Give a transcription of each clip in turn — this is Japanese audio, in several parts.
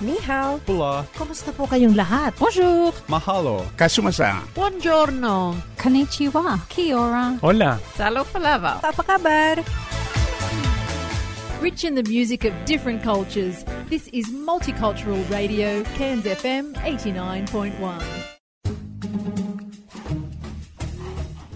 Ni hao. Pula. Kumusta po kayong lahat? Bonjour. Mahalo. Kasumasa. Buongiorno. Konnichiwa. Kia ora. Hola. Salo palava. Apa kabar? Rich in the music of different cultures, this is Multicultural Radio, Cairns FM 89.1.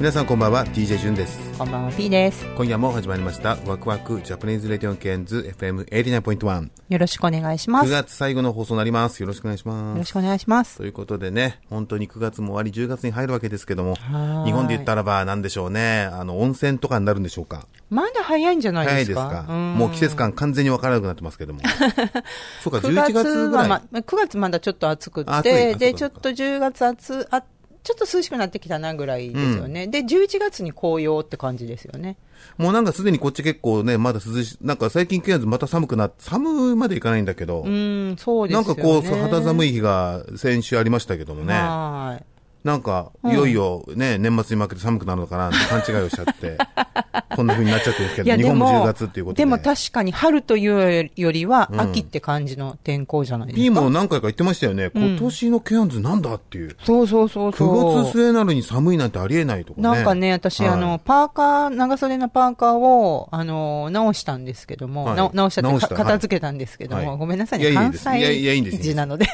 皆さんこんばんは DJ ジュンです。こんばんは、P です。今夜も始まりましたワクワクジャパニーズレディオンケンズ FM89.1 よろしくお願いしま9す。よ月最後の放送になります。よろしくお願いします。ろしくお願いします。ということでね本当に9月も終わり10月に入るわけですけどもはい。日本で言ったらば何でしょうね。あの温泉とかになるんでしょうか？まだ早いんじゃない早いですか？ですか？ん。もう季節感完全に分からなくなってますけども。そうか9 11月月ぐら、はいま、9月まだちょっと暑くて、で、ちょっと10月暑、あ、ちょっと涼しくなってきたなぐらいですよね。で、11月に紅葉って感じですよね。もうなんかすでにこっち結構ねまだ涼しなんか最近9月また寒くなって寒までいかないんだけど、うん、そうですよね。なんかこう肌寒い日が先週ありましたけどもねはい。なんか、いよいよね、年末に負けて寒くなるのかなって勘違いをしちゃって、こんな風になっちゃってるんですけど、日本も10月っていうことで。でも確かに春というよりはうん秋って感じの天候じゃないですか。P も何回か言ってましたよね、うん。今年のケアンズなんだっていう。そうそうそうそう。9月末なのに寒いなんてありえないとかね。なんかね、私、はい。あの、パーカー、長袖のパーカーを、あの、直したんですけども、直したって片付けたんですけども、はい。ごめんなさいいやね、関いいです。いやいやいいんです。西人なので。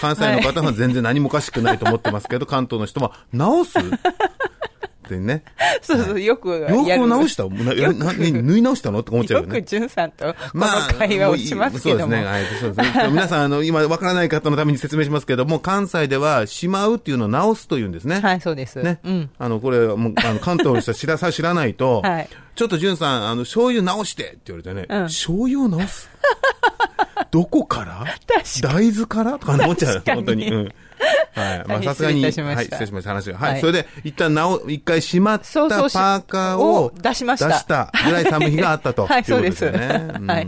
関西の方は全然何もおかしくないと思ってますけど、関東の人は、直す？ってね。そうそう、よくやる。洋服を直した？なやな縫い直したの？って思っちゃうよく、よね。じゅんさんと、この会話をしますけども。そうですね。はい。そうですね。皆さん、あの、今、わからない方のために説明しますけども、関西では、しまうっていうのを直すというんですね。はい、そうです。ね。うん。あの、これ、もう、あの、関東の人は知らさ、知らないと、はいちょっと、じゅんさん、あの、醤油直してって言われてね、うん醤油を直す？どこから？確大豆から？とか思っちゃう。本当に。うん。はい。まあ、はいさすがに、失礼しましたはい、失礼しました。話が。はい。はいそれで、一旦直、一回しまったパーカーをを出しました出したぐらい寒い日があったと。はい。そうですうんはい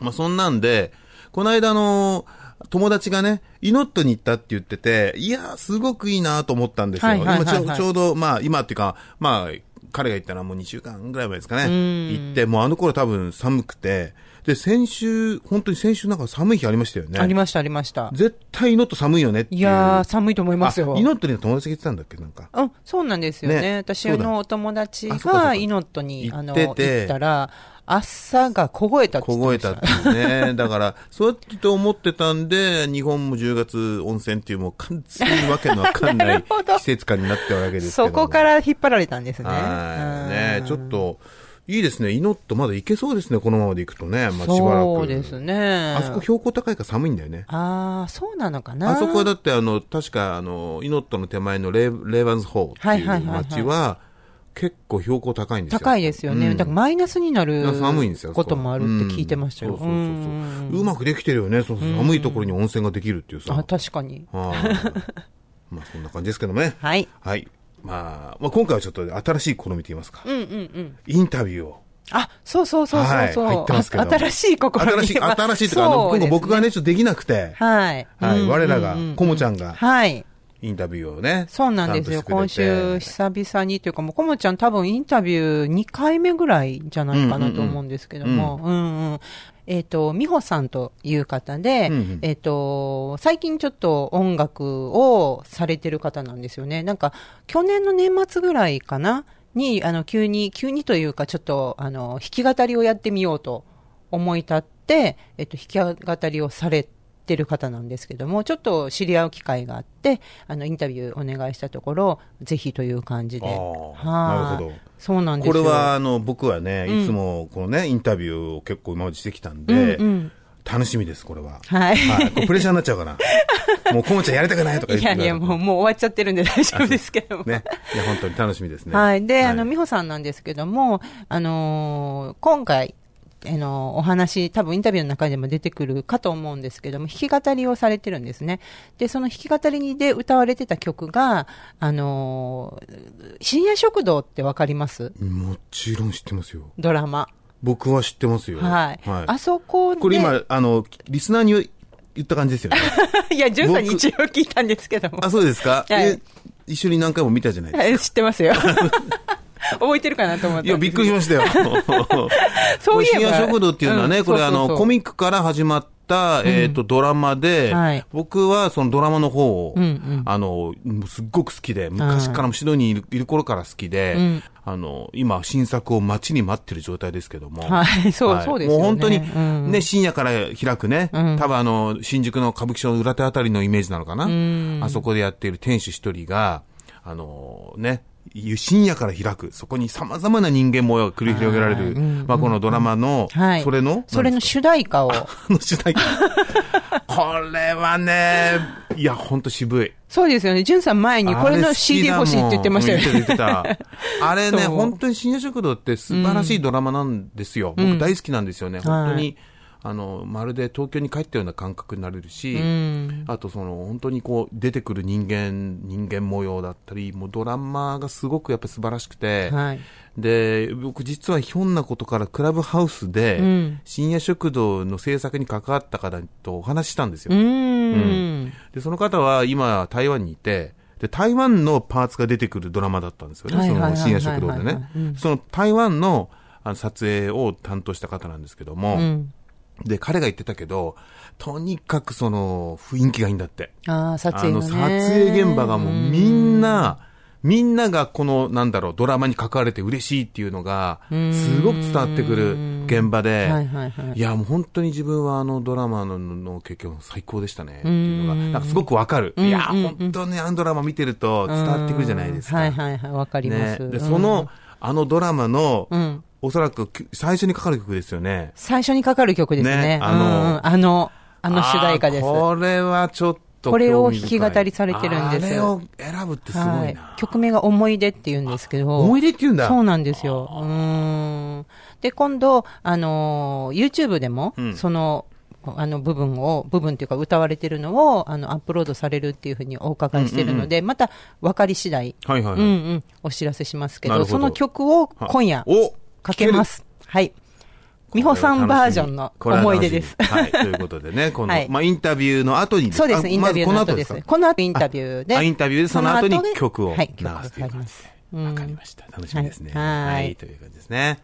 まあ、そんなんで、この間あの、友達がね、イノットに行ったって言ってて、いやー、すごくいいなと思ったんですよ。今ちょちょうど、まあ、今っていうか、まあ、彼が行ったのはもう2週間ぐらい前ですかね。ん行って、もうあの頃多分寒くて、で、先週、本当に先週なんか寒い日ありましたよね。ありました、ありました。絶対イノット寒いよねっていう。いやー、寒いと思いますよ。あイノットには友達が行ってたんだっけなんか。うん、そうなんですよね。ね私のお友達がイノットに、あの、行ったら、朝が凍えたって言凍えた。たっていうね。だから、そうやって思ってたんで、日本も10月温泉っていうもう完全にわけのわかんない 季節感になってるわけですけども。そこから引っ張られたんですね。はい。ねうんちょっと、いいですね。イノットまだ行けそうですね。このままで行くとね。まあ、しばらく。そうですね。あそこ標高高いから寒いんだよね。ああ、そうなのかな。あそこはだって、あの、確か、あの、イノットの手前のレーレーバンズホーっていうはいはいはいはい街は、結構標高高いんですよ。高いですよね。うんだからマイナスになる寒いんですよ。こともあるって聞いてましたよ。うんそうそうそうそううまくできてるよね。そうそう寒いところに温泉ができるっていうさ。あ、確かに。はいまあそんな感じですけどもね。はい。はい。まあ、まあ今回はちょっと新しい試みと言いますか。うんうんうん。インタビューを。あ、そうそうそうそうそう、はい入ってますけどあ新しい試み。新しい、新しいとか、あの、今度そうですね僕がね、ちょっとできなくて、はい。はい。うん我らがうんうん、コモちゃんが、はい。インタビューをね。そうなんですよ。今週、久々にというか、もう、コモちゃん多分インタビュー2回目ぐらいじゃないかなと思うんですけども、うんうんえっ、と、美穂さんという方で、うんうんえっ、と、最近ちょっと音楽をされてる方なんですよね。なんか、去年の年末ぐらいかなに、あの、急に、急にというか、ちょっと、あの、弾き語りをやってみようと思い立って、えっ、と、弾き語りをされてる方なんですけども、ちょっと知り合う機会があって、あの、インタビューお願いしたところ、ぜひという感じで。なるほど。そうなんですよ。これは、あの、僕はね、うんいつも、このね、インタビューを結構今までしてきたんで、うんうん楽しみです、これは。はいはい。プレッシャーになっちゃうかな。もう、コモちゃんやりたくないとか言っていやいや、もう、もう終わっちゃってるんで 大丈夫ですけども。ね。いや、本当に楽しみですね。はい。で、あの、美穂さんなんですけども、あのー今回、あの、お話、多分インタビューの中でも出てくるかと思うんですけども、弾き語りをされてるんですね。で、その弾き語りで歌われてた曲が、あの、深夜食堂ってわかります？もちろん知ってますよ。ドラマ。僕は知ってますよ。はい。あそこで。これ今、あの、リスナーに言った感じですよね。いや、ジュンさんに一応聞いたんですけども。あ、そうですか、はいえ一緒に何回も見たじゃないですか。はい知ってますよ。覚えてるかなと思って。いや、びっくりしましたよ。そういえば。深夜食堂っていうのはね、うん。これあの、コミックから始まった、えっ、と、ドラマで、はい。僕はそのドラマの方を、あの、すっごく好きで、昔からもシドニーにいる頃から好きで、うん。あの、今、新作を待ちに待ってる状態ですけども。はいそうそうですよね。もう本当に、うん。ね、深夜から開くね、うん。多分あの、新宿の歌舞伎町の裏手あたりのイメージなのかな？ん。あそこでやっている店主一人が、あの、ね、深夜から開く、そこに様々な人間模様が繰り広げられる、うんまあこのドラマの、はい。それの、それの主題歌を。主題歌。これはね、いや、ほんと渋い。そうですよね。ジュンさん前にこれの CD 欲しいって言ってましたよね。言ってた。あれね、本当に深夜食堂って素晴らしいドラマなんですよ。僕大好きなんですよね。本当に、あの、まるで東京に帰ったような感覚になれるし、うん。あとその本当にこう出てくる人間、人間模様だったり、もうドラマがすごくやっぱ素晴らしくて、はい。で、僕実はひょんなことからクラブハウスで、うん深夜食堂の制作に関わった方とお話ししたんですよ。うーん。で、その方は今台湾にいて、で、台湾のパーツが出てくるドラマだったんですよね。その深夜食堂でねうん。その台湾のあの撮影を担当した方なんですけども、うん。で、彼が言ってたけど、とにかくその雰囲気がいいんだって。ああ、撮あ影のね。の、撮影現場がもうみんな、みんながこの、なんだろう、ドラマに関われて嬉しいっていうのが、すごく伝わってくる現場で、はいはいはい。いや、もう本当に自分はあのドラマのの経験は最高でしたね。っていうのが、なんかすごくわかる。うんいや、うん本当にあのドラマ見てると伝わってくるじゃないですか。はいはいはい、わかります。ね。で、うんその、あのドラマの、うん。おそらくき最初にかかる曲ですよね。最初にかかる曲ですね。ねあのうんうんあの、あの主題歌です。これはちょっとこれを弾き語りされてるんですあれを選ぶってすごいな。はい。曲名が思い出って言うんですけど。思い出って言うんだ。そうなんですよ。うーん。で、今度、あのー、YouTube でも、うんその、あの部分を、部分っていうか歌われてるのを、あの、アップロードされるっていうふうにお伺いしてるので、また分かり次第、はいはいはい。うんうん、お知らせしますけど、どその曲を今夜おかけます。はい。美穂さんバージョンの思い出です。はい。ということでね、この、はいまあ、インタビューの後にですそうです、インタビューの後でまずこの後。すこの後インタビューで。あインタビューでその後に曲をはい、流曲すという感じ。で。わかりました。楽しみですね。はいはいという感じですね。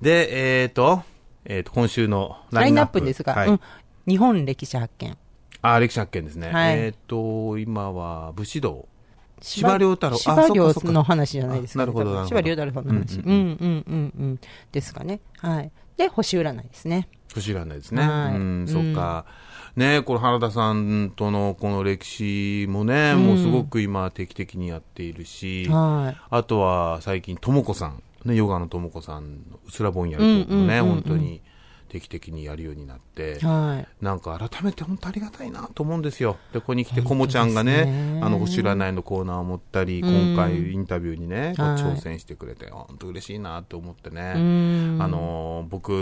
で、えっ、と、えっ、と、今週のラインナップですが、はいうん。日本歴史発見。あ、歴史発見ですね。はいえっ、と、今は武士道。司馬遼太郎あ司馬の話じゃないですか、あなるほど司馬遼太郎の話。ううんんうんうんうん。ですかね。はい。で、星占いですね。不思議ですね。はいうん、うんそっか。ねこれ原田さんとのこの歴史もね、もうすごく今定期的にやっているし、はあとは最近、ともこさん、ね、ヨガのともこさんのうすらぼんやりともね、うんうんうんうん本当に定期的にやるようになってい。、はい。なんか改めて本当ありがたいなと思うんですよ。で、ここに来て、こもちゃんがね、ねあの、星占いのコーナーを持ったり、うん今回インタビューにね、挑戦してくれて、本当嬉しいなと思ってね。うん。あ、の僕、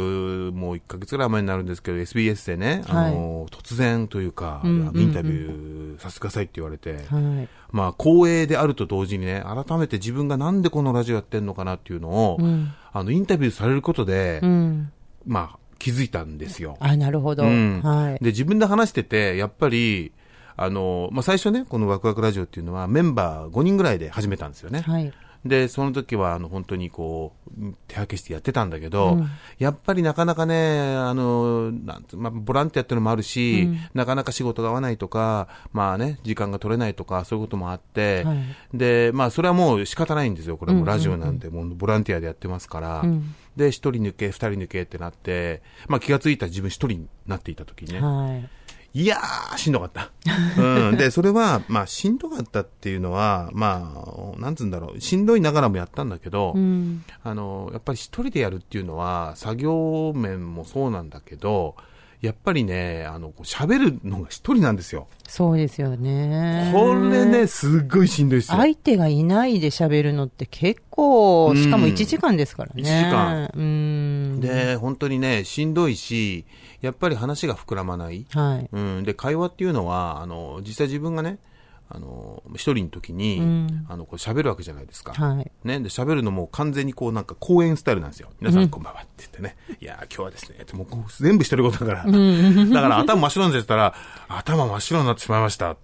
もう1ヶ月ぐらい前になるんですけど、SBS でね、あの突然というか、インタビューさせてくださいって言われて、はい。まあ、光栄であると同時にね、改めて自分がなんでこのラジオやってんのかなっていうのを、うん。あの、インタビューされることで、うん。まあ、気づいたんですよ。あ、なるほど。うんはい。で、自分で話してて、やっぱり、あの、まあ、最初ね、このワクワクラジオっていうのはメンバー5人ぐらいで始めたんですよね。はい。で、その時は、あの、本当にこう、手分けしてやってたんだけど、うんやっぱりなかなかね、あの、なんつまあ、ボランティアっていうのもあるし、うんなかなか仕事が合わないとか、まあね、時間が取れないとか、そういうこともあって、はいで、まあ、それはもう仕方ないんですよ。これもラジオなんて、もうボランティアでやってますから。うんで、一人抜け、二人抜けってなって、まあ、気がついた自分一人になっていた時にね、はい。いやー、しんどかった。うん。で、それは、まあ、しんどかったっていうのは、まあ、なんつうんだろう、しんどいながらもやったんだけど、うん。あの、やっぱり一人でやるっていうのは、作業面もそうなんだけど、やっぱりね、あの、喋るのが一人なんですよ。そうですよね。これね、すっごいしんどいですよ。相手がいないで喋るのって結構、うんしかも1時間ですからね。一時間うん。で、本当にね、しんどいし、やっぱり話が膨らまない。はい。うん、で、会話っていうのは、あの、実際自分がね、あの、一人の時に、うんあの、こう喋るわけじゃないですか。はい。ね、で、喋るのも完全にこうなんか講演スタイルなんですよ。皆さんこんばんはって言ってね。いやー今日はですね、ってもうこう全部独り言だから。だから頭真っ白になってたら、頭真っ白になってしまいました。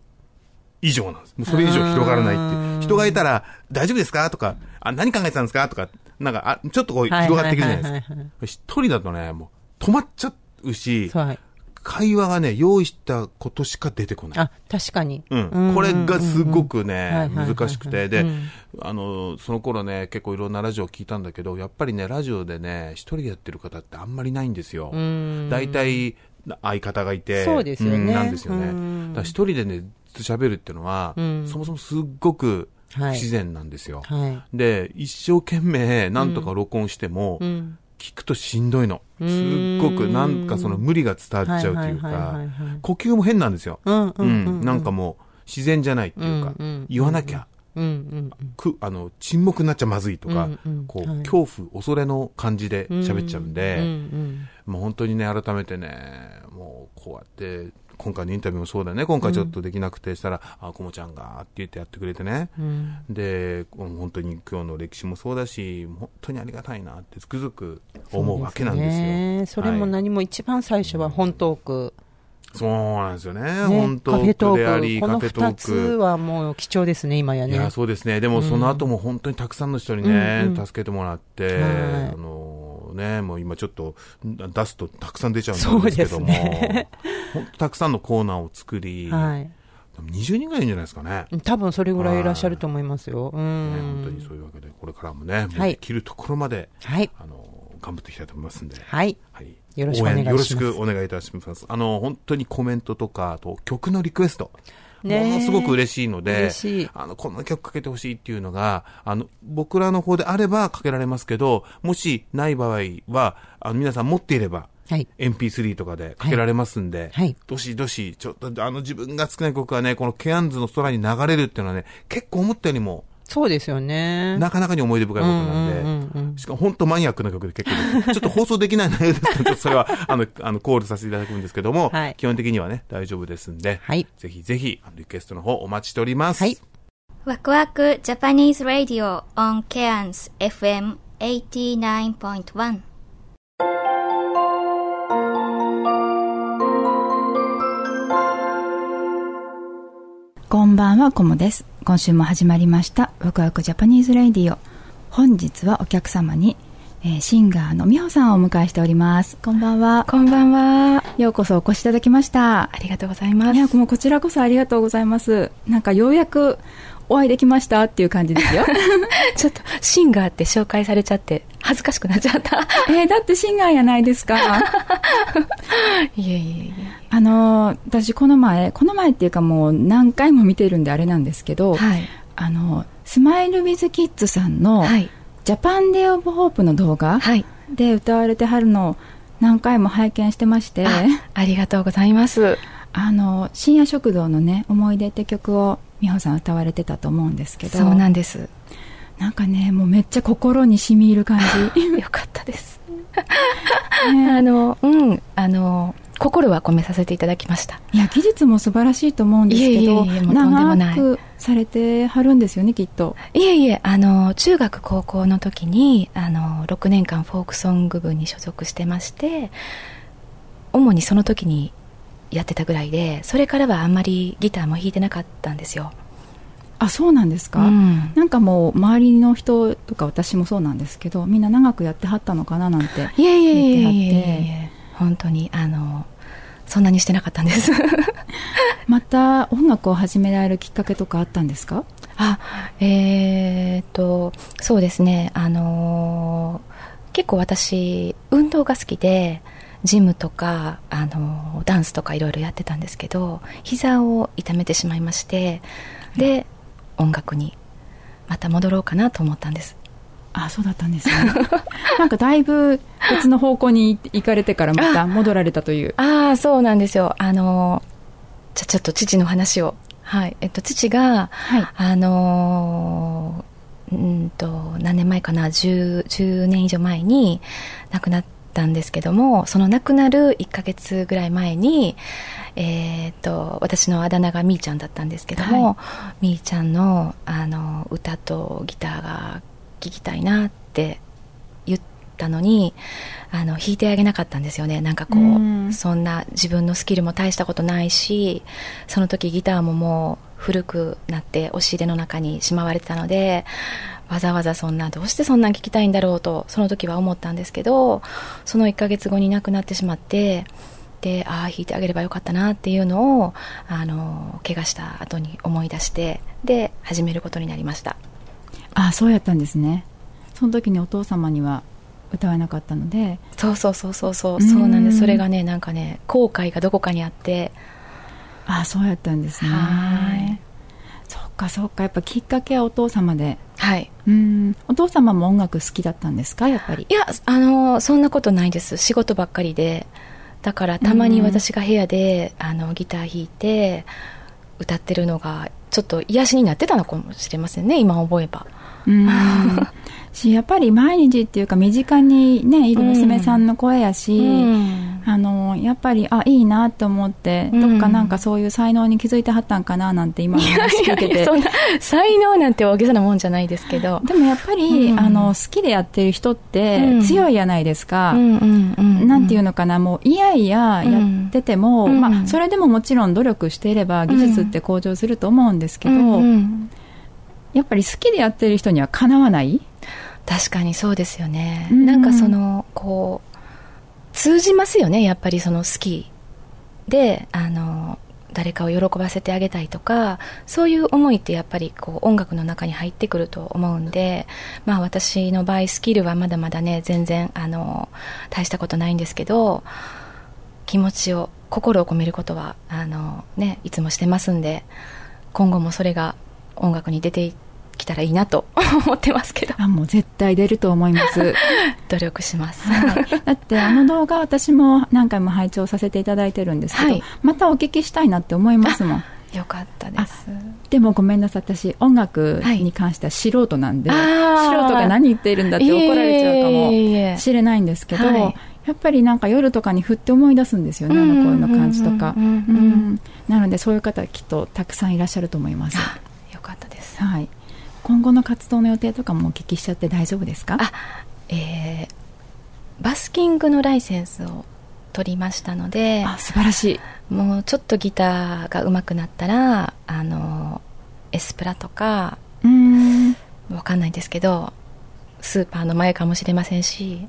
以上なんです。もうそれ以上広がらないって。人がいたら、大丈夫ですか？とか、あ、何考えてたんですか？とか、なんか、あ、ちょっとこうはい広がってくるじゃないはいですか。一人だとね、もう止まっちゃうし、はい。会話がね、用意したことしか出てこない。あ、確かに。うん、これがすごくね、難しくて、で、うんあの、その頃ね、結構いろんなラジオを聞いたんだけど、やっぱりね、ラジオでね、一人でやってる方ってあんまりないんですよ。ん大体、相方がいて、そうですよねんなんですよね。うんだ一人でね、ずっと喋るっていうのは、うんそもそもすっごく不はい自然なんですよ。はい。で、一生懸命なんとか録音しても、うん。聞くとしんどいの。すっんごくなんかその無理が伝わっちゃうというか。呼吸も変なんですよ。うんなんかもう自然じゃないっていうか。言わなきゃ、うんうんく、あの、沈黙になっちゃまずいとかこう、はい。恐怖、恐れの感じでうん。喋っちゃうんうんで、うん。もう本当にね、改めてね、もうこうやって、今回のインタビューもそうだよね、今回ちょっとできなくてしたら、あ、こもちゃんがって言ってやってくれてね。うんで、本当に今日の歴史もそうだし、本当にありがたいなってつくづく思うわけなんですよ。ねそれもはい何も一番最初は本トーク。そうなんですよね。ね本当カフェトーク。このカフェトー二つク。はもう貴重ですね、今やね。いや、そうですね。でも、その後も本当にたくさんの人にね、うんうん助けてもらって、はいあのね、もう今ちょっと出すとたくさん出ちゃうんですけども、ね本当たくさんのコーナーを作り、はい。でも20人ぐらいいるんじゃないですかね。多分それぐらいいらっしゃると思いますよ。うねん。本当にそういうわけで、これからもね、もうはいできるところまで、はい。あの、頑張っていきたいと思いますんで。はい。はい。よろしくお願いしますよろしくお願いいたします。あの、本当にコメントとか、あと曲のリクエスト。ものすごく嬉しいのであの、この曲かけてほしいっていうのが、あの、僕らの方であればかけられますけど、もしない場合は、あの、皆さん持っていれば、はい。MP3 とかでかけられますんで、はい。どしどし、ちょっと、あの、自分が好きな曲がね、このケアンズの空に流れるっていうのはね、結構思ったよりも、そうですよね。なかなかに思い出深いことなんで、うんうんうん本当マニアックな曲で結構です、ちょっと放送できない内容ですけど、それは、あの、あの、コールさせていただくんですけども、はい基本的にはね、大丈夫ですんで、はい。ぜひぜひ、あのリクエストの方お待ちしております。はい。ワクワク Japanese Radio on Cairns FM 89.1こんばんは、コモです。今週も始まりました、ワクワクジャパニーズレディオ。本日はお客様に、えーシンガーのみほさんをお迎えしております。こんばんは。こんばんは。ようこそお越しいただきました。ありがとうございます。いや、もうこちらこそありがとうございます。なんかようやくお会いできましたっていう感じですよ。ちょっとシンガーって紹介されちゃって恥ずかしくなっちゃった。えーだってシンガーやないですか。いえいえいあのー私この前、この前っていうかもう何回も見てるんであれなんですけど、え。はい。あの、スマイルウィズキッズさんの、はい。ジャパンデーオブホープの動画はい。で歌われてはるのを何回も拝見してまして、あありがとうございます。あの、深夜食堂のね、思い出って曲を美穂さん歌われてたと思うんですけど、そうなんです。なんかね、もうめっちゃ心に染み入る感じ。よかったです。ね あの、うん、あの、心は込めさせていただきました。いや、技術も素晴らしいと思うんですけど、長くされてはるんですよね、きっと。いえいえ、あの、中学高校の時に、あの、6年間フォークソング部に所属してまして、主にその時にやってたぐらいで、それからはあんまりギターも弾いてなかったんですよ。あ、そうなんですか、うんなんかもう、周りの人とか私もそうなんですけど、みんな長くやってはったのかななんて。いえいえいえいえ本当にあのそんなにしてなかったんです。また音楽を始められるきっかけとかあったんですか？あえーっとそうですね。あの結構私運動が好きでジムとかあのダンスとかいろいろやってたんですけど膝を痛めてしまいましてで音楽にまた戻ろうかなと思ったんですあ、そうだったんですね。なんかだいぶ別の方向に行かれてからまた戻られたという。ああ、そうなんですよ。あの、じゃ、ちょっと父の話を。はい。えっと、父が、はいあのー、うんと、何年前かな、10、10年以上前に亡くなったんですけども、その亡くなる1ヶ月ぐらい前に、えー、と、私のあだ名がみーちゃんだったんですけども、みーちゃんの、あの、歌とギターが聴きたいなって言ったのに、あの、弾いてあげなかったんですよね。なんかこう、うんそんな自分のスキルも大したことないし、その時ギターももう古くなって押し入れの中にしまわれてたので、わざわざそんな、どうしてそんなん聞きたいんだろうと、その時は思ったんですけど、その1ヶ月後に亡くなってしまって、で、ああ、弾いてあげればよかったなっていうのを、あの、怪我した後に思い出して、で、始めることになりました。あそうやったんですね。その時にお父様には歌わなかったので。そうそうそうそうそう、うん。そうなんです。それがね、なんかね、後悔がどこかにあって、あそうやったんですね。はい。そっかそっか。やっぱきっかけはお父様で。はい。うん。お父様も音楽好きだったんですか？やっぱり。いや、あの、そんなことないです。仕事ばっかりで。だから、たまに私が部屋で、あの、ギター弾いて、歌ってるのが、ちょっと癒しになってたのかもしれませんね、今思えば。うん。しやっぱり毎日っていうか身近にねいる娘さんの声やし、うん。あのやっぱりあいいなと思って、うん。どっかなんかそういう才能に気づいてはったんかななんて今の話聞いてて。そんな、才能なんて大げさなもんじゃないですけど。でもやっぱり、うん。あの好きでやってる人ってうん。強いやないですか、なんていうのかな、もういやいややってても、うん。まあ、それでももちろん努力していれば技術って向上すると思うんですけど、やっぱり好きでやってる人にはかなわない？確かにそうですよね。うん。なんかその、こう、通じますよね、やっぱりその好きで、あの、誰かを喜ばせてあげたいとか、そういう思いってやっぱりこう音楽の中に入ってくると思うんで、まあ私の場合スキルはまだまだね、全然あの、大したことないんですけど、気持ちを、心を込めることは、あのね、いつもしてますんで、今後もそれが音楽に出てきたらいいなと 思ってますけど、あもう絶対出ると思います。努力します。はい、だってあの動画私も何回も拝聴させていただいてるんですけど、はいまたお聞きしたいなって思いますもんよかったです。でもごめんなさい私音楽に関しては素人なんで、あー素人が何言っているんだって怒られちゃうかもしれないんですけど、はいやっぱりなんか夜とかに振って思い出すんですよね、あの声の感じとか。なのでそういう方きっとたくさんいらっしゃると思います。よかったです。はい。今後の活動の予定とかもお聞きしちゃって大丈夫ですか？あ、えーバスキングのライセンスを取りましたので、あ素晴らしい。もうちょっとギターが上手くなったら、あの、エスプラとか、うーん。わかんないですけど、スーパーの前かもしれませんし、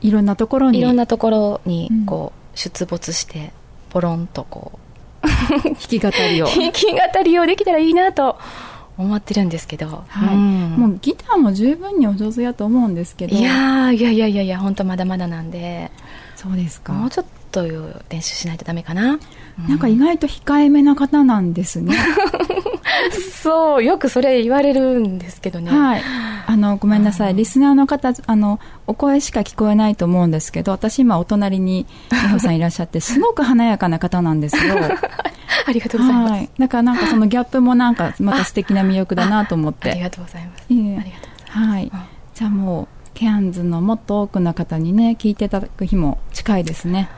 いろんなところに。いろんなところにうんこう、出没して、ポロンとこう、弾き語りを。弾き語りをできたらいいなと思ってるんですけど、はい、うん。もうギターも十分にお上手やと思うんですけど。いやーいやいやいやいや本当まだまだなんで。そうですか。もうちょっと練習しないとダメかな、なんか意外と控えめな方なんですね、そうよくそれ言われるんですけどね、はい。あのごめんなさい。リスナーの方あのお声しか聞こえないと思うんですけど私今お隣に美穂さんいらっしゃって すごく華やかな方なんですよ。ありがとうございます、はい、だからなんかそのギャップもなんかまた素敵な魅力だなと思って。ありがとうございます。ありがとうございます。はい、じゃあもうケアンズのもっと多くの方にね聞いていただく日も近いですね。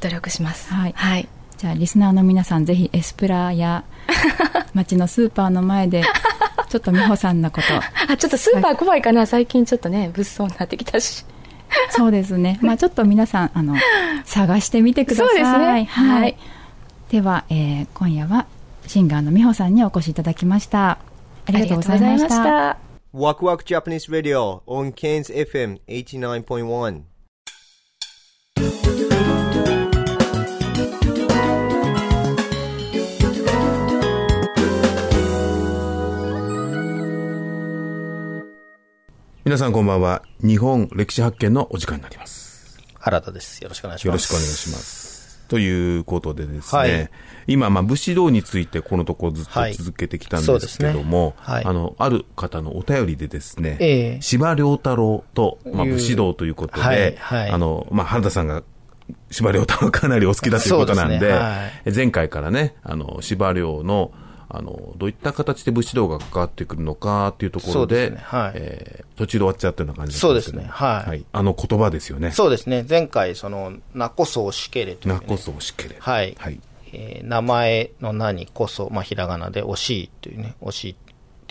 努力します。はい。はい、じゃあリスナーの皆さんぜひエスプラや 町のスーパーの前でちょっと美穂さんのこと。あちょっとスーパー怖いかな。最近ちょっとね物騒になってきたし。そうですね。まあちょっと皆さんあの探してみてください。そうですね、はい、はい、では、えー、今夜はシンガーの美穂さんにお越しいただきました。ありがとうございました。ワクワクジャパニーズ・ラディオ on Cairns FM89.1 皆さんこんばんは。日本歴史発見のお時間になります。原田です。よろしくお願いします。よろしくお願いします。ということでですね、はい今、まあ、武士道についてこのとこずっとはい続けてきたんですけども、はいあの、ある方のお便りでですね、ええ司馬遼太郎と、まあ、武士道ということで、はいはいあの、まあ、原田さんが司馬遼太郎かなりお好きだということなんで、ですねは前回からね、あの、司馬遼の、あの、どういった形で武士道が関わってくるのかっていうところでで、すねはいえー途中で終わっちゃったような感じそうですねはいあの言葉ですよね。そうですね。前回、その、名こそしけれという、ね。名こそしけれ。はい。はい。えー名前の名にこそ、まあ、ひらがなで惜しいというね、惜しいっ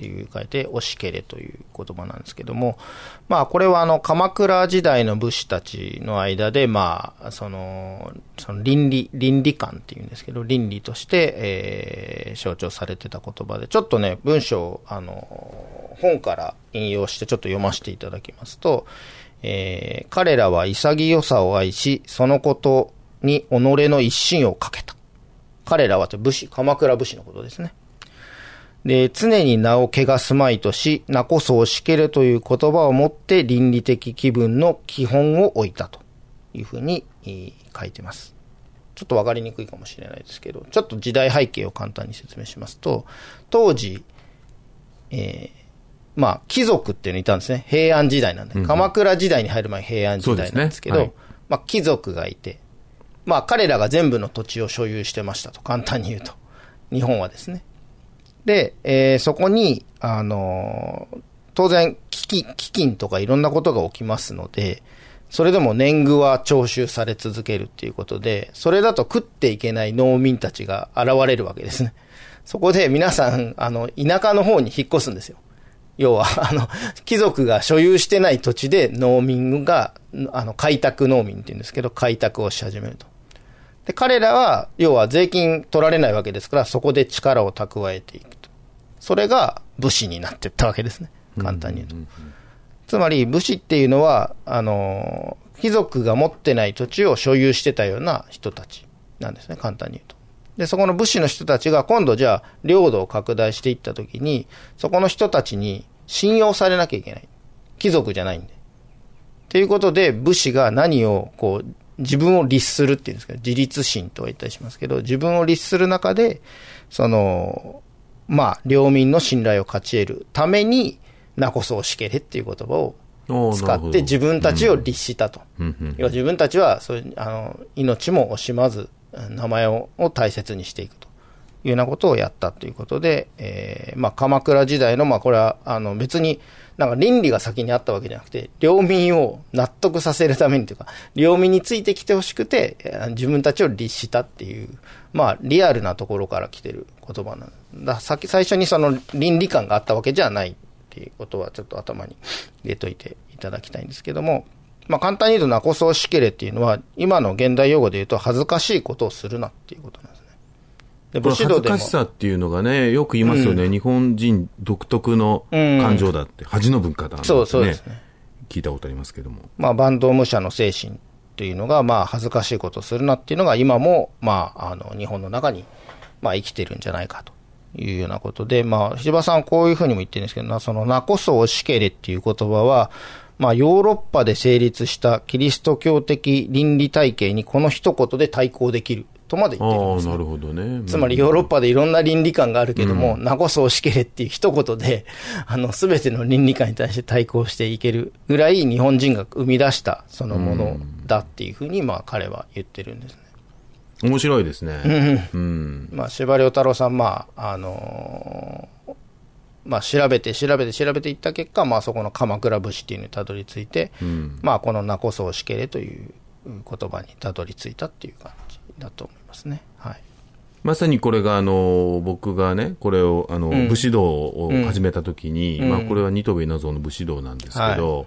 ていう書いて、惜しけれという言葉なんですけども、まあ、これはあの、鎌倉時代の武士たちの間で、まあ、その、その倫理、倫理観っていうんですけど、倫理として、えー象徴されてた言葉で、ちょっとね、文章を、あの、本から引用してちょっと読ませていただきますと、えー彼らは潔さを愛し、そのことに己の一心をかけた。彼らは武士、鎌倉武士のことですね。で、常に名を汚すまいとし、名こそをしけるという言葉をもって倫理的気分の基本を置いたというふうにえー書いてます。ちょっとわかりにくいかもしれないですけど、ちょっと時代背景を簡単に説明しますと、当時、えーまあ、貴族っていうのいたんですね。平安時代なんで。うんうん鎌倉時代に入る前平安時代なんですけど、そうですねまあ、貴族がいて、まあ、彼らが全部の土地を所有してましたと、簡単に言うと。日本はですね。で、えーそこに、あのー当然、飢饉、飢饉とかいろんなことが起きますので、それでも年貢は徴収され続けるっていうことで、それだと食っていけない農民たちが現れるわけですね。そこで皆さん、あの、田舎の方に引っ越すんですよ。要は、あの、貴族が所有してない土地で農民が、あの、開拓農民って言うんですけど、開拓をし始めると。で、彼らは、要は税金取られないわけですから、そこで力を蓄えていくと。それが武士になっていったわけですね。簡単に言うと。つまり、武士っていうのは、あの、貴族が持ってない土地を所有してたような人たちなんですね、簡単に言うと。で、そこの武士の人たちが今度じゃあ、領土を拡大していったときに、そこの人たちに信用されなきゃいけない。貴族じゃないんで。っていうことで、武士が何を、こう、自分を律するっていうんですか、自立心とは言ったりしますけど、自分を律する中で、その、まあ、領民の信頼を勝ち得るために、なこそをしけれっていう言葉を使って自分たちを律したと。うん。うん。要は自分たちはそういうあの命も惜しまずうん名前をを大切にしていくというようなことをやったということで、えーまあ、鎌倉時代の、まあ、これはあの別になんか倫理が先にあったわけじゃなくて領民を納得させるためにというか領民についてきてほしくて自分たちを律したっていう、まあ、リアルなところから来てる言葉なんださ最初にその倫理観があったわけじゃないっていうことはちょっと頭に入れといていただきたいんですけども、まあ簡単に言うと、ナコソしけれっていうのは、今の現代用語で言うと、恥ずかしいことをするなっていうことなんです。これ恥ず武士道でもかしさっていうのがね、よく言いますよね。日本人独特の感情だって、恥の文化だなんて、ね。そうそうですね。聞いたことありますけども。まあ、坂東武者の精神というのが、まあ、恥ずかしいことをするなっていうのが、今も、まあ、あの、日本の中に、まあ、生きてるんじゃないかというようなことで、まあ、柴場さんこういうふうにも言ってるんですけど、なその、なこそおしけれっていう言葉は、まあ、ヨーロッパで成立したキリスト教的倫理体系にこの一言で対抗できるとまで言ってるんですねなるほどね。つまりヨーロッパでいろんな倫理観があるけども、なこそおしけれっていう一言で、あの、すべての倫理観に対して対抗していけるぐらい日本人が生み出したそのものだっていうふうに、まあ彼は言ってるんですね。面白いですね。うん。まあ、司馬遼太郎さん、まあ、あのーまあ、調べて調べて調べていった結果、まあ、そこの鎌倉武士っていうのにたどり着いて、うんまあ、このなこそおしけれという言葉にたどり着いたっていう感じだと思いますね。はい。まさにこれが、あの、僕がね、これを、あの、うん。武士道を始めたときに、うん。まあ、これは二戸稲造の武士道なんですけど、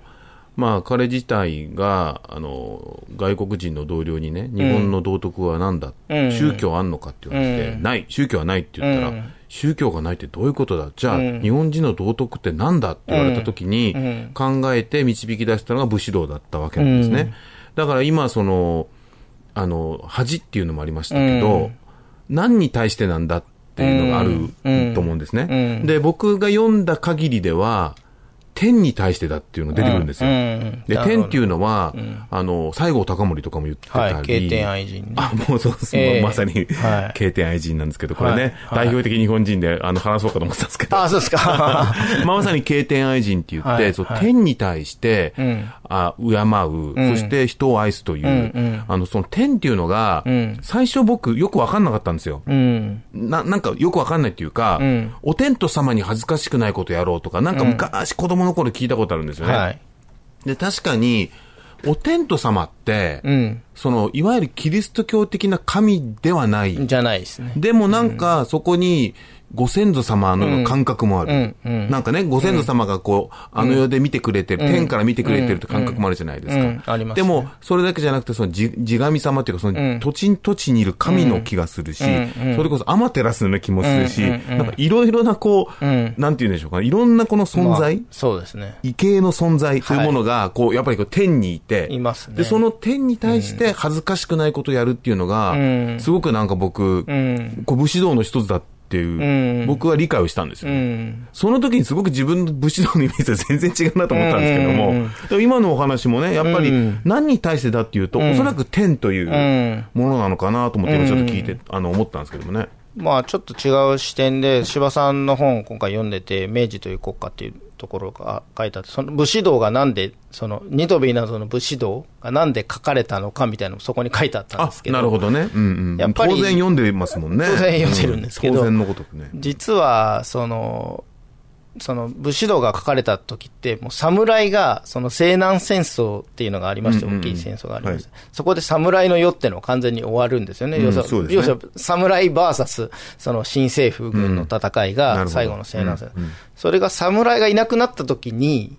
まあ、彼自体が、あの、外国人の同僚にね、日本の道徳は何だ、うん。宗教あんのかって言われて、うん。ない、宗教はないって言ったら、うん。宗教がないってどういうことだ？じゃあ、うん。日本人の道徳って何だって言われたときに、うん。考えて導き出したのが武士道だったわけなんですね。うん。だから今、その、あの、恥っていうのもありましたけど、うん。何に対してなんだっていうのがあるうん。と思うんですね。うん。で、僕が読んだ限りでは、天に対してだっていうのが出てくるんですよ。うんうん。で、天っていうのは、あの、西郷隆盛とかも言ってたり。はい経典愛人ね。あ、もうそうです、ええ。まさに、はい。経典愛人なんですけど、これね、はい。はい。代表的日本人で、あの、話そうかと思ってたんですけど。あそうですか。まあ、まさに経典愛人って言って、そう天に対して、うん。あ敬う、ん。そして人を愛すという、うんうん。あの、その天っていうのが、うん。最初僕よくわかんなかったんですよ。うん。な、なんかよくわかんないっていうか、うん。お天道様に恥ずかしくないことやろうとか、なんか昔子供の頃聞いたことあるんですよね。はい。で、確かに、お天道様って、うん。その、いわゆるキリスト教的な神ではない。じゃないですね。でもなんか、そこに、ご先祖様の感覚もある。なんかね、ご先祖様がこう、あの世で見てくれてる、うん。天から見てくれてるって感覚もあるじゃないですか。ありますね。でも、それだけじゃなくて、その地、地神様っていうか、その、うん。土地、土地にいる神の気がするし、それこそアマテラスの気もするし、なんかいろいろなこう、うん。なんて言うんでしょうかね、いろんなこの存在、まあそうですね。異形の存在というものが、こう、やっぱりこう天にいて、いますね。で、その天に対して恥ずかしくないことをやるっていうのが、うん。すごくなんか僕、うん。こう武士道の一つだっていう、うん。僕は理解をしたんですよ、うん。その時にすごく自分の武士道のイメージは全然違うなと思ったんですけども、今のお話もね、やっぱりうん。何に対してだっていうと、うん。おそらく天といううん。ものなのかなと思って今ちょっと聞いて、あの、思ったんですけどもね。まあちょっと違う視点で、柴さんの本を今回読んでて、明治という国家っていうところが書いてあって、その武士道がなんで、その、ニトビなどの武士道がなんで書かれたのかみたいなのもそこに書いてあったんあですけ、ど。なるほどね。うんうん。やっぱり当然読んでますもんね。当然読んでるんですけどう当然のことくね。実は、その、その武士道が書かれた時って、もう侍が、その西南戦争っていうのがありまして、大きい戦争がありまして、はそこで侍の世っていうのは完全に終わるんですよね。うん要するに侍バーサス、その新政府軍の戦いが最後の西南戦争。それが侍がいなくなった時に、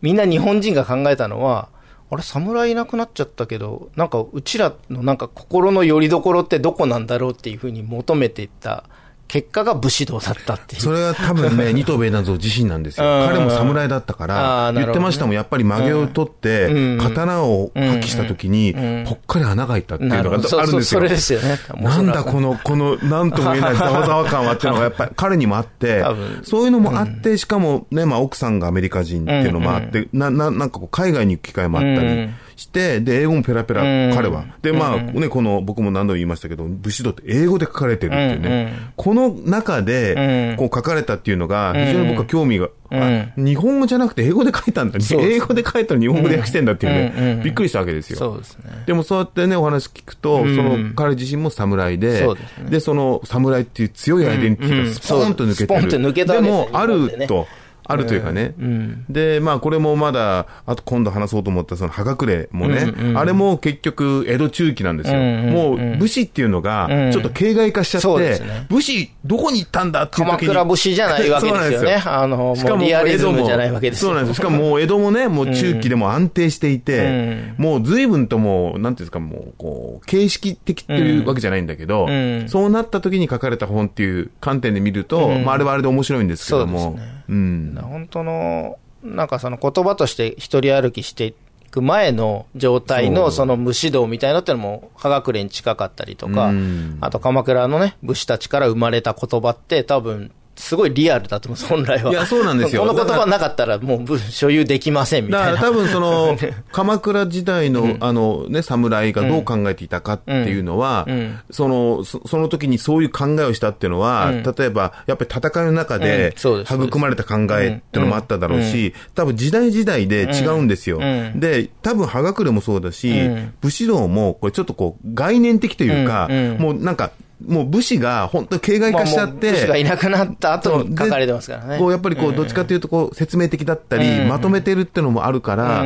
みんな日本人が考えたのは、あれ、侍いなくなっちゃったけど、なんか、うちらのなんか心の拠り所ってどこなんだろうっていうふうに求めていった結果が武士道だったっていう。それは多分ね、ニトベイナゾ自身なんですよ。うん。彼も侍だったかあら、言ってましたもん、やっぱり曲げを取ってうん、刀を発揮した時にうん、ぽっかり穴が開いたっていうのがあるんですよ。そそそれですよね。なんだこの、この、なんとも言えないざわざわ感はっていうのがやっぱり 彼にもあってそういうのもあって、しかもね、まあ奥さんがアメリカ人っていうのもあって、な、な、なんかこう海外に行く機会もあったりうんして、で、英語もペラペラ、うん。彼は。で、まあうんね、この、僕も何度も言いましたけど、武士道って英語で書かれてるっていううんね。この中でう、ん。こう書かれたっていうのが、非常に僕は興味が、日本語じゃなくて英語で書いたんだ。英語で書いたら日本語で訳してんだっていうね、びっくりしたわけですよ。そうですね。でもそうやってね、お話聞くと、うん。その彼自身も侍で、ですね。で、その侍っていう強いアイデンティティがスポーンと抜けてる。スポンって抜けたでも、あると。あるというかね。うん。で、まあ、これもまだ、あと今度話そうと思ったその、葉隠れもね、うんうんあれも結局、江戸中期なんですよ。うんうんうんもう、武士っていうのがう、ん。ちょっと形骸化しちゃって、そうですね。武士、どこに行ったんだっていう時に鎌倉武士じゃないわけですよね。そうなんあの、しかももうリアリズムじゃないわけですよ。そうなんです。しかももう江戸もね、もう中期でも安定していて、もう随分ともう、なんていうんですか、もう、こう、形式的っていうわけじゃないんだけど、うん。そうなった時に書かれた本っていう観点で見ると、うん。まああれはあれで面白いんですけども、そうですねうん。本当の、なんかその言葉として一人歩きしていく前の状態のその武士道みたいなのってのも、葉隠れに近かったりとか、うんあと鎌倉のね、武士たちから生まれた言葉って多分、すごいリアルだと思う本来は。いやそうなんですよ。この言葉なかったらもう武所有できませんみたいな。だから多分その、鎌倉時代の、あのね、侍がどう考えていたかっていうのは、うん。その、そその時にそういう考えをしたっていうのは、うん。例えば、やっぱり戦いの中うん。で、育まれた考えっていうのもあっただろうし、多分時代時代で違うんですよ。うん。で、多分葉隠れもそうだし、うん。武士道も、これちょっとこう、概念的というか、もうなんか、もう武士が本当に形骸化しちゃって、武士がいなくなった後に書かれてますからね。こうやっぱりこう、どっちかというとこう、説明的だったり、うんまとめてるってのもあるから、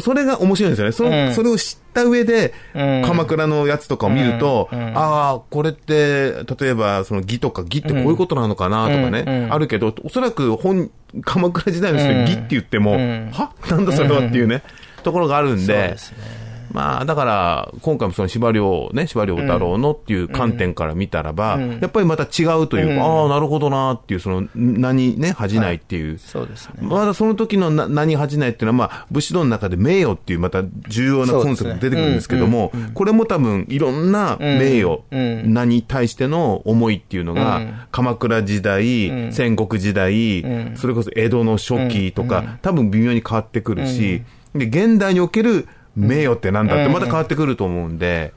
それが面白いんですよね。その、うん。それを知った上で、うん。鎌倉のやつとかを見ると、ああ、これって、例えば、その義とか義ってこういうことなのかなとかね、あるけど、おそらく本、鎌倉時代の人に義って言っても、うん。は？なんだそれはっていうね、ところがあるんそうでですね。まあ、だから、今回もその司馬遼ね、司馬遼太郎のっていう観点から見たらば、うん。やっぱりまた違うというか、うん。ああ、なるほどなっていう、その、名にね、恥じないっていう。そうですね。まだその時のな名に恥じないっていうのは、まあ、武士道の中で名誉っていうまた重要なコンセプトが出てくるんですけども、ねうん。うん。これも多分いろんな名誉、うん。名に対しての思いっていうのが、うん。鎌倉時代、うん。戦国時代、うん。それこそ江戸の初期とか、うん。多分微妙に変わってくるし、で、現代における名誉ってなんだってまた変わってくると思うんで、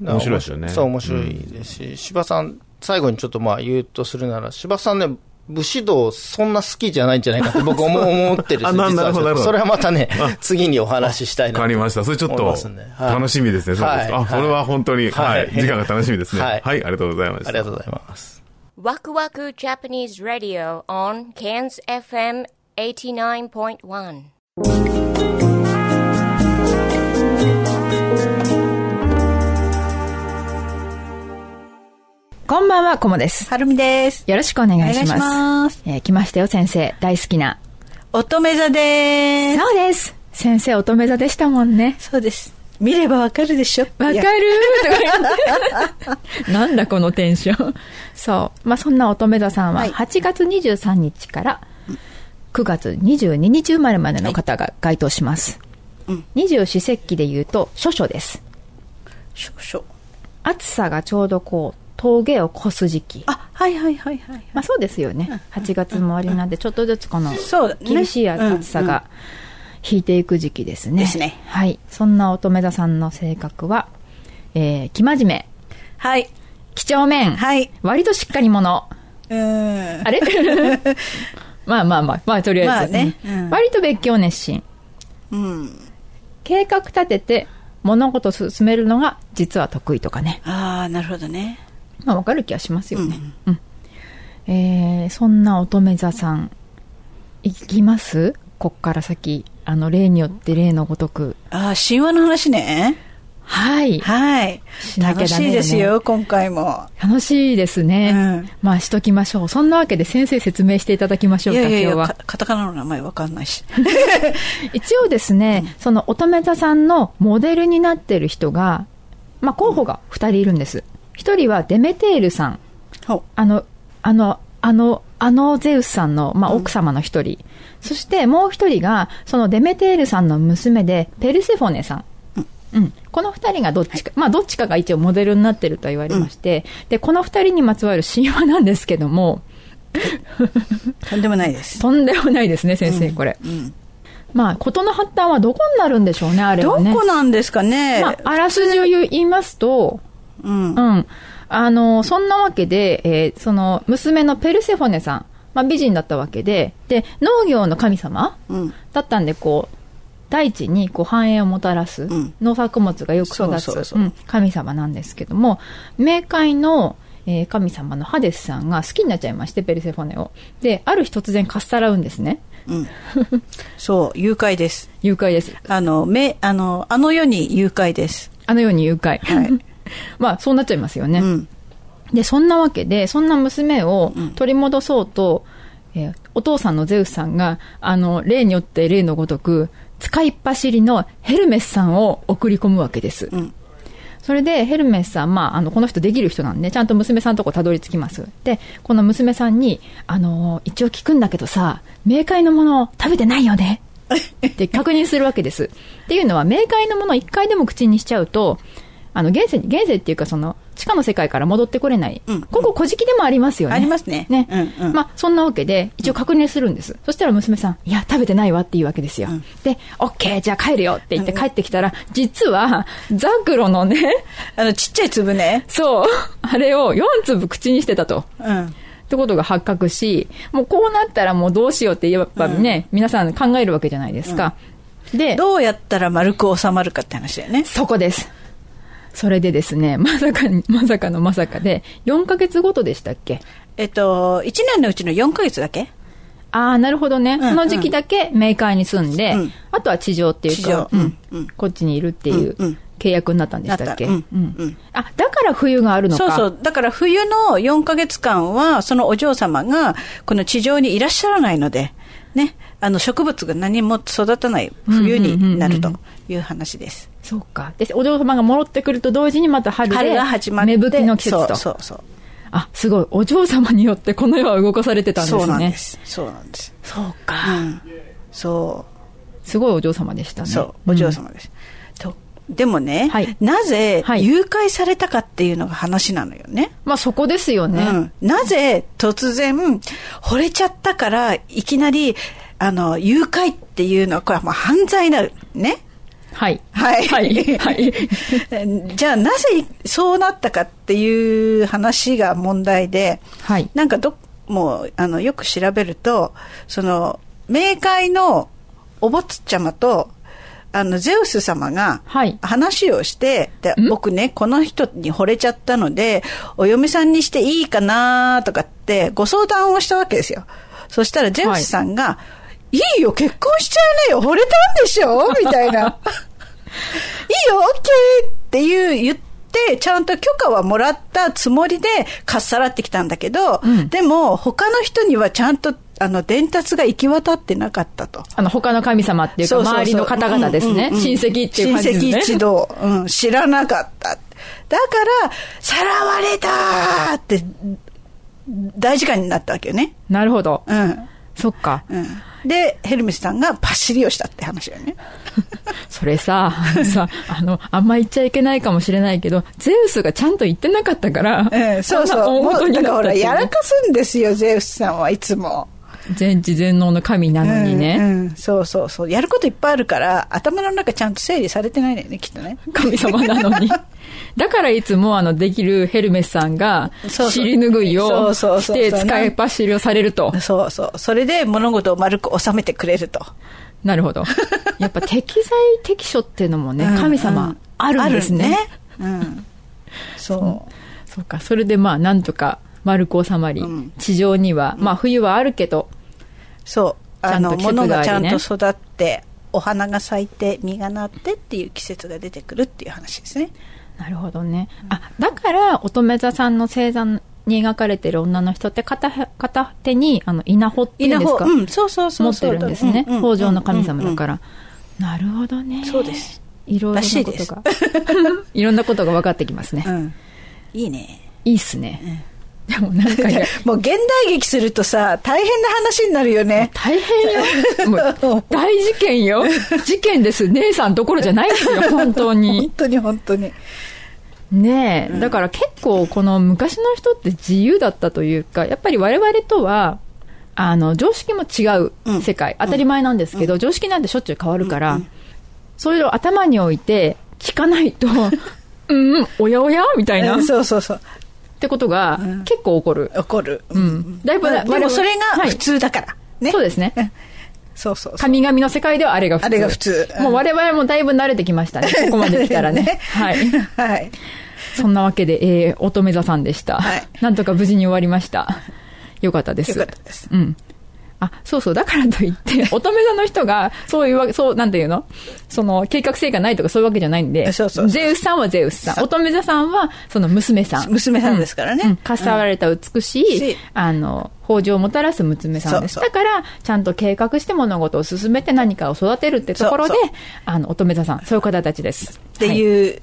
面白いですよね。そう、面白いですし、柴さん、最後にちょっとまあ言うとするなら、柴さんね、武士道そんな好きじゃないんじゃないかって僕 思思ってるんですあなるほどなるほどそれはまたね、次にお話ししたいなわかりました。それちょっと楽しみですね。そうですか。はいあ、それは本当に、ははいい。時間が楽しみですね。ははいい。ありがとうございました。ありがとうございます。Waku Waku Japanese Radio on Cairns FM 89.1. こんばんは、こもです。はるみです。よろしくお願いします。お願いしますえー来ましたよ、先生。大好きな。乙女座です。そうです。先生、乙女座でしたもんね。そうです。見ればわかるでしょ。わかるとか なんだこのテンション。そう。まあ、そんな乙女座さんは、はい8月23日から9月22日生まれまでの方が該当します。うん二十四節気で言うと、諸々です。少々。暑さがちょうどこう、峠を越す時期。あ、はいはいはいはい。まあそうですよね。8月も終わりなんで、ちょっとずつこの厳しい暑さが引いていく時期ですね。ですねはい。そんな乙女座さんの性格は、えー、生真面目、はい。几帳面、はい。割としっかり者。うーん。あれ？まあまあまあ、まあとりあえず。まあねうんうん割と別居熱心。うん。計画立てて物事を進めるのが実は得意とかね。ああ、なるほどね。まあわかる気がしますよね。うん。えー、そんな乙女座さん、いきます？こっから先。あの、例によって例のごとく。ああ、神話の話ね。はい。はい。しなきゃ楽しいですよ、今回も。楽しいですね。うんまあしときましょう。そんなわけで先生説明していただきましょか、いうやいやいや、今日はか。カタカナの名前わかんないし。一応ですね、その乙女座さんのモデルになってる人が、まあ候補が二人いるんです。一人はデメテールさん。あの、あの、あの、あのゼウスさんの、まあ、奥様の一人。そしてもう一人が、そのデメテールさんの娘で、ペルセフォネさん。うん。この二人がどっちか、まあ、どっちかが一応モデルになってると言われまして、で、この二人にまつわる神話なんですけども、とんでもないです。とんでもないですね、先生、これ。うん。まあ、事の発端はどこになるんでしょうね、あれどはね。こなんですかね。まあ、あらすじを言いますと、うん。うん。あの、そんなわけで、えーその、娘のペルセフォネさん、まあ、美人だったわけで、で、農業の神様うん。だったんで、こう、大地にこう繁栄をもたらす、ん農作物がよく育つ神様なんですけども、冥界の、えー神様のハデスさんが好きになっちゃいまして、ペルセフォネを。で、ある日突然かっさらうんですね。うん。そう、誘拐です。誘拐です。あの、め、あの、あの世に誘拐です。あのように誘拐。はい まあ、そうなっちゃいますよね。うん。で、そんなわけで、そんな娘を取り戻そうと、えーお父さんのゼウスさんが、あの、例によって例のごとく、使いっ走りのヘルメスさんを送り込むわけです。うんそれで、ヘルメスさん、まあ、あの、この人できる人なんで、ちゃんと娘さんのとこたどり着きます。で、この娘さんに、あの、一応聞くんだけどさ、冥界のもの食べてないよね って確認するわけです。っていうのは、冥界のもの一回でも口にしちゃうと、あの、現世に、現世っていうかその、地下の世界から戻ってこれない。うんここ、古事記でもありますよね。ありますね。ね。うんうん。まあ、そんなわけで、一応確認するんです。そしたら娘さん、いや、食べてないわっていうわけですよ。うんで、オッケー、じゃあ帰るよって言って帰ってきたら、実は、ザクロのね、あの、ちっちゃい粒ね。そう、あれを4粒口にしてたと。うん。ってことが発覚し、もうこうなったらもうどうしようってやっぱね、皆さん考えるわけじゃないですか。で、どうやったら丸く収まるかって話だよね。そこです。それでですね、まさかに、まさかのまさかで、4ヶ月ごとでしたっけ？えっと、1年のうちの4ヶ月だけ？ああ、なるほどね。んその時期だけ冥界に住んで、うん。あとは地上っていうか、うんうんうん。こっちにいるっていううんうん。契約になったんでしたっけ、なった。うんうん。あ、だから冬があるのか。そうそう。だから冬の4ヶ月間は、そのお嬢様が、この地上にいらっしゃらないので、ね、あの植物が何も育たない冬になるという話です。そうか。で、お嬢様が戻ってくると同時にまた春で、春が始まって芽吹きの季節と。そうそうそう。あ、すごい。お嬢様によってこの世は動かされてたんですね。そうなんです。そうなんです。そうか。そう。すごいお嬢様でしたね。そう、お嬢様です。とでもね、なぜ誘拐されたかっていうのが話なのよね。まあそこですよね。うんなぜ突然惚れちゃったからいきなりあの誘拐っていうのはこれはもう犯罪になるね。はい。はい。はい。はい。じゃあなぜそうなったかっていう話が問題で、はい。なんかどもうあのよく調べるとその冥界のお坊ちゃまとあのゼウス様が話をして、で僕ねこの人に惚れちゃったのでお嫁さんにしていいかなとかってご相談をしたわけですよそしたらゼウスさんが、い、いよ結婚しちゃうねよ惚れたんでしょ？みたいないいよ OK っていう言ってちゃんと許可はもらったつもりでかっさらってきたんだけど、でも他の人にはちゃんとあの伝達が行き渡ってなかったと。あの、他の神様っていうか、周りの方々ですね。うんうんうん親戚っていう感じですね。親戚一同、うん、知らなかった。だから、さらわれたって、大事件になったわけよね。なるほど。うん。そっか。うん。で、ヘルメスさんがパシリをしたって話よね。それさ、さ、あの、あんま言っちゃいけないかもしれないけど、ゼウスがちゃんと言ってなかったから、うん、そうそう。だからほら、やらかすんですよ、ゼウスさんはいつも。全知全能の神なのにね。うんうんそうそうそう。やることいっぱいあるから、頭の中ちゃんと整理されてないのよね、きっとね。神様なのに。だからいつもあの、できるヘルメスさんが、尻拭いをして使いっ走りをされると。そうそう。それで物事を丸く収めてくれると。なるほど。やっぱ適材適所っていうのもね、うん神様あるんですね。あるねうん。そう。そうか。それでまあ、なんとか丸く収まり、地上には、まあ冬はあるけど、そう。あの、物がちゃんと育って、お花が咲いて、実がなってっていう季節が出てくるっていう話ですね。なるほどね。あ、だから、乙女座さんの星座に描かれてる女の人って片へ片手に、あの、稲穂っていうんですか？うんそうそうそう持ってるんですね。うんうん北条の神様だから。なるほどね。そうです。いろいろならしいですことが。いろんなことが分かってきますね。いいね。いいっすね。でもなんかね、もう現代劇するとさ、大変な話になるよね。大変よ。もう大事件よ。事件です。姉さんどころじゃないですよ、本当に。本当に本当に。ねえ、だから結構この昔の人って自由だったというか、やっぱり我々とは、あの、常識も違う世界、当たり前なんですけど、常識なんてしょっちゅう変わるから、それを頭に置いて聞かないと、うん、おやおやみたいな。うんそうそうそう。ってことが結構起こる。起こる。うん。だいぶ、まあでもそれがはい普通だから。ね。そうですね。そうそう。神々の世界ではあれが普通。あれが普通もう我々もだいぶ慣れてきましたね。ここまで来たらね。ねはい。はい。そんなわけで、えー、乙女座さんでした。なんとか無事に終わりました。よかったです。よかったです。うん。あ、そうそう、だからといって、乙女座の人が、そういうわけ、そう、なんていうの？その、計画性がないとかそういうわけじゃないんで、そうそうゼウスさんはゼウスさん、乙女座さんは、その娘さん。娘さんですからね。うんかっさられた美しい、あの、豊穣をもたらす娘さんです。だから、ちゃんと計画して物事を進めて何かを育てるってところでそうそう、あの、乙女座さん、そういう方たちです。っていう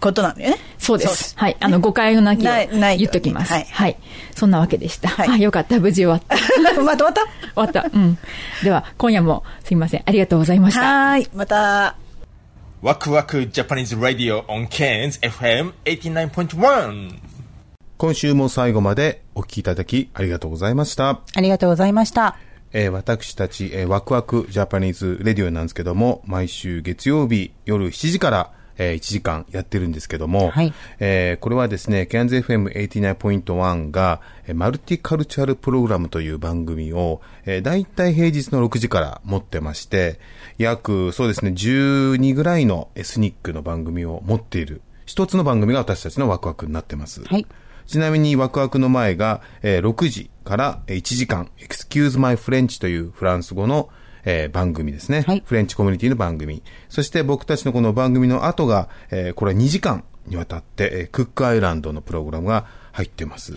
ことなのよね。そうです。はい。あの、誤解のなきをないない言っときます。はいはい。そんなわけでした。はい。よかった。無事終わった。またまた？終わった。うん。では、今夜もすいません。ありがとうございました。はい。また。ワクワクジャパニーズラディオ on Cairns FM 89.1今週も最後までお聞きいただきありがとうございました。ありがとうございました。えー私たち、えーワクワクジャパニーズレディオなんですけども、毎週月曜日夜7時から、えー1時間やってるんですけども、えーこれはですね、キャンズ FM89.1 が、えーマルティカルチャルプログラムという番組を、えー、大体平日の6時から持ってまして、約、そうですね、12ぐらいのエスニックの番組を持っている、一つの番組が私たちのワクワクになってます。ちなみにワクワクの前が、えー6時からえー1時間、Excuse My French というフランス語の、えー番組ですね、フレンチコミュニティの番組。そして僕たちのこの番組の後が、えーこれは2時間にわたって、えークックアイランドのプログラムが入ってます。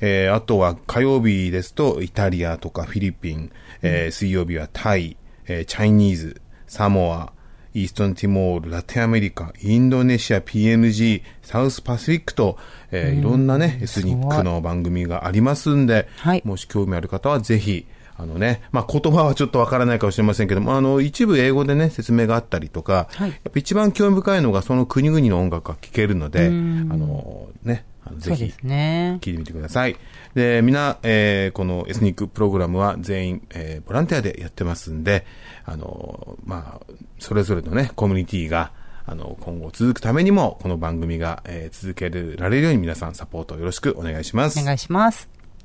えーあとは火曜日ですとイタリアとかフィリピン、えー水曜日はタイ、えーチャイニーズ、サモア、イーストンティモール、ラテンアメリカ、インドネシア、PNG、サウスパシフィックと、えー、いろんなね、エスニックの番組がありますんで、もし興味ある方はぜひ、あのね、まあ、言葉はちょっとわからないかもしれませんけども、あの、一部英語でね、説明があったりとか、はい、やっぱ一番興味深いのがその国々の音楽が聴けるので、あの、ね、ぜひ、聞いてみてください。で、みんな、えー、このエスニックプログラムは全員、えー、ボランティアでやってますんで、あの、まあ、それぞれのね、コミュニティが、あの、今後続くためにも、この番組が、えー、続けられるように皆さんサポートよろしくお願いします。お願いします。